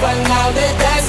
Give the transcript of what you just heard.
but now that that's